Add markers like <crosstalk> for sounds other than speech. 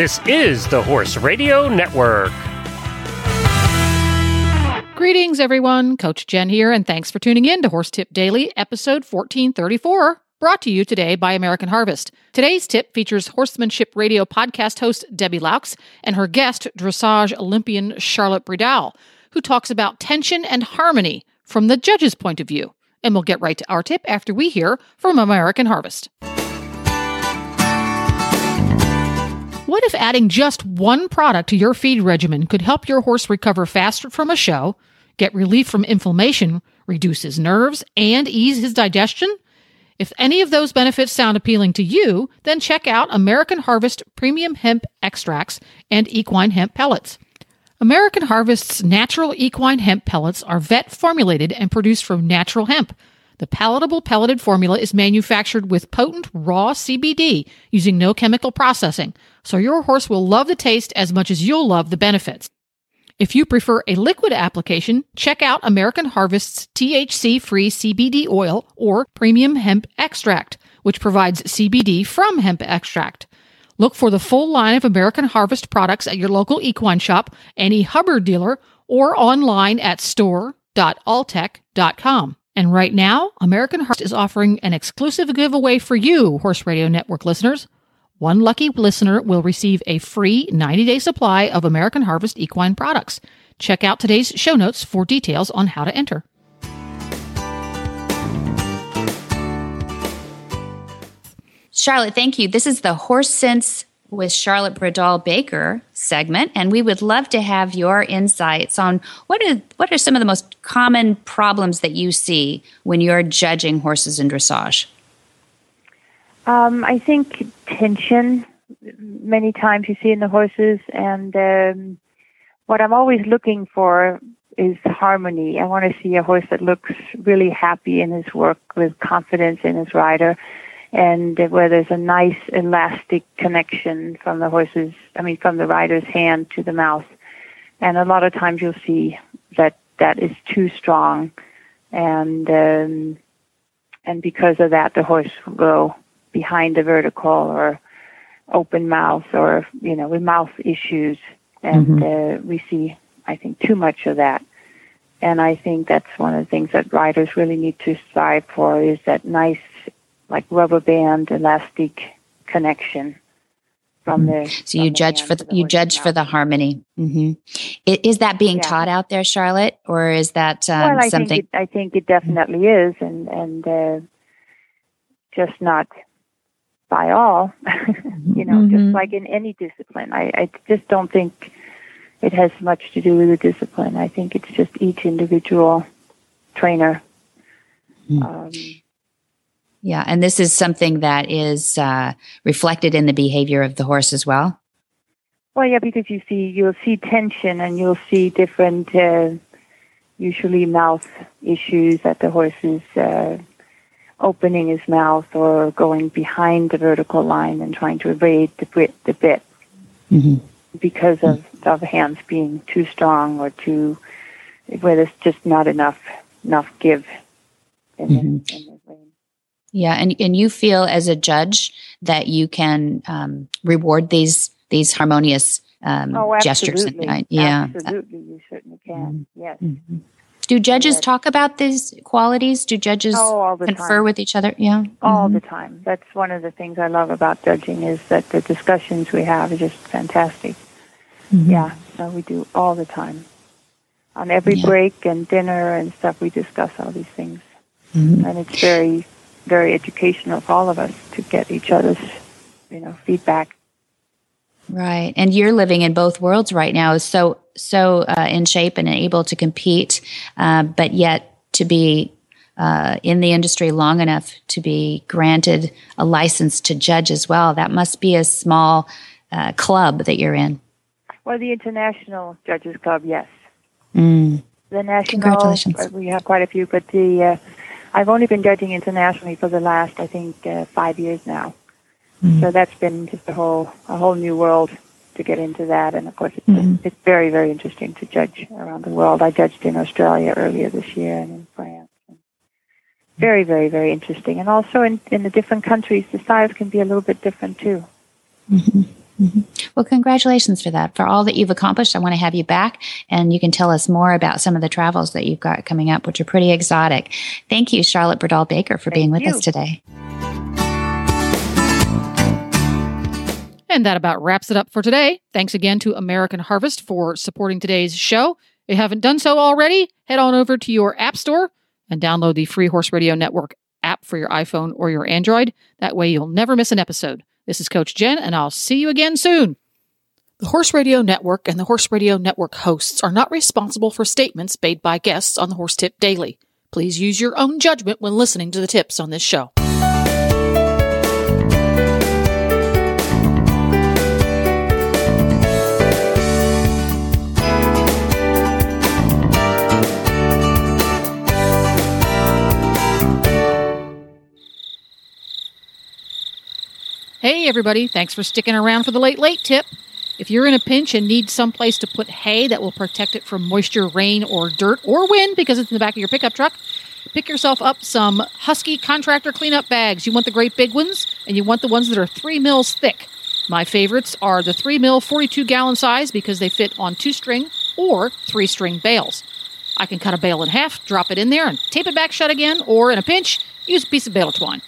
This is the Horse Radio Network. Greetings, everyone. Coach Jen here, and thanks for tuning in to Horse Tip Daily, episode 1434, brought to you today by American Harvest. Today's tip features Horsemanship Radio podcast host Debbie Laux and her guest, dressage Olympian Charlotte Bredahl, who talks about tension and harmony from the judge's point of view. And we'll get right to our tip after we hear from American Harvest. What if adding just one product to your feed regimen could help your horse recover faster from a show, get relief from inflammation, reduce his nerves, and ease his digestion? If any of those benefits sound appealing to you, then check out American Harvest Premium Hemp Extracts and Equine Hemp Pellets. American Harvest's natural equine hemp pellets are vet formulated and produced from natural hemp. The palatable pelleted formula is manufactured with potent raw CBD using no chemical processing, so your horse will love the taste as much as you'll love the benefits. If you prefer a liquid application, check out American Harvest's THC free CBD oil or premium hemp extract, which provides CBD from hemp extract. Look for the full line of American Harvest products at your local equine shop, any Hubbard dealer, or online at store.alltech.com. And right now, American Harvest is offering an exclusive giveaway for you, Horse Radio Network listeners. One lucky listener will receive a free 90 day supply of American Harvest equine products. Check out today's show notes for details on how to enter. Charlotte, thank you. This is the Horse Sense with Charlotte Bredahl Baker segment, and we would love to have your insights on what are what are some of the most common problems that you see when you're judging horses in dressage. Um, I think tension. Many times you see in the horses, and um, what I'm always looking for is harmony. I want to see a horse that looks really happy in his work, with confidence in his rider and where there's a nice elastic connection from the horse's, I mean, from the rider's hand to the mouth. And a lot of times you'll see that that is too strong, and um, and because of that, the horse will go behind the vertical or open mouth or you know with mouth issues, and mm-hmm. uh, we see, I think, too much of that. And I think that's one of the things that riders really need to strive for is that nice like rubber band elastic connection from the. So you judge for the, the you judge for the harmony. Mm-hmm. Is, that being yeah. taught out there, Charlotte, or is that um, well, I something? Think it, I think it definitely is, and and uh, just not by all. <laughs> you know, mm-hmm. just like in any discipline, I, I just don't think it has much to do with the discipline. I think it's just each individual trainer. Mm. Um, yeah, and this is something that is uh, reflected in the behavior of the horse as well. Well, yeah, because you see, you'll see tension, and you'll see different, uh, usually mouth issues that the horse is uh, opening his mouth or going behind the vertical line and trying to evade the bit, the bit mm-hmm. because of of hands being too strong or too where there's just not enough enough give in, mm-hmm. the, in yeah, and and you feel as a judge that you can um, reward these these harmonious um, oh, gestures. And, yeah, absolutely, you certainly can. Mm-hmm. Yes. Mm-hmm. Do judges yes. talk about these qualities? Do judges oh, confer time. with each other? Yeah, all mm-hmm. the time. That's one of the things I love about judging is that the discussions we have are just fantastic. Mm-hmm. Yeah, so we do all the time. On every yeah. break and dinner and stuff, we discuss all these things, mm-hmm. and it's very very educational for all of us to get each other's, you know, feedback. Right, and you're living in both worlds right now, so so uh, in shape and able to compete, uh, but yet to be uh, in the industry long enough to be granted a license to judge as well. That must be a small uh, club that you're in. Well, the International Judges Club, yes. Mm. The national, Congratulations. we have quite a few, but the uh, I've only been judging internationally for the last, I think, uh, five years now. Mm-hmm. So that's been just a whole a whole new world to get into that. And of course, it's, mm-hmm. it's very very interesting to judge around the world. I judged in Australia earlier this year and in France. Very very very interesting. And also in in the different countries, the styles can be a little bit different too. Mm-hmm. Mm-hmm. Well, congratulations for that. For all that you've accomplished, I want to have you back and you can tell us more about some of the travels that you've got coming up, which are pretty exotic. Thank you, Charlotte Bredahl Baker, for Thank being with you. us today. And that about wraps it up for today. Thanks again to American Harvest for supporting today's show. If you haven't done so already, head on over to your App Store and download the Free Horse Radio Network app for your iPhone or your Android. That way you'll never miss an episode. This is Coach Jen, and I'll see you again soon. The Horse Radio Network and the Horse Radio Network hosts are not responsible for statements made by guests on the Horse Tip Daily. Please use your own judgment when listening to the tips on this show. Hey, everybody. Thanks for sticking around for the late, late tip. If you're in a pinch and need some place to put hay that will protect it from moisture, rain, or dirt, or wind because it's in the back of your pickup truck, pick yourself up some Husky contractor cleanup bags. You want the great big ones, and you want the ones that are three mils thick. My favorites are the 3 mil 42 gallon size because they fit on two string or three string bales. I can cut a bale in half, drop it in there, and tape it back shut again, or in a pinch, use a piece of bale twine.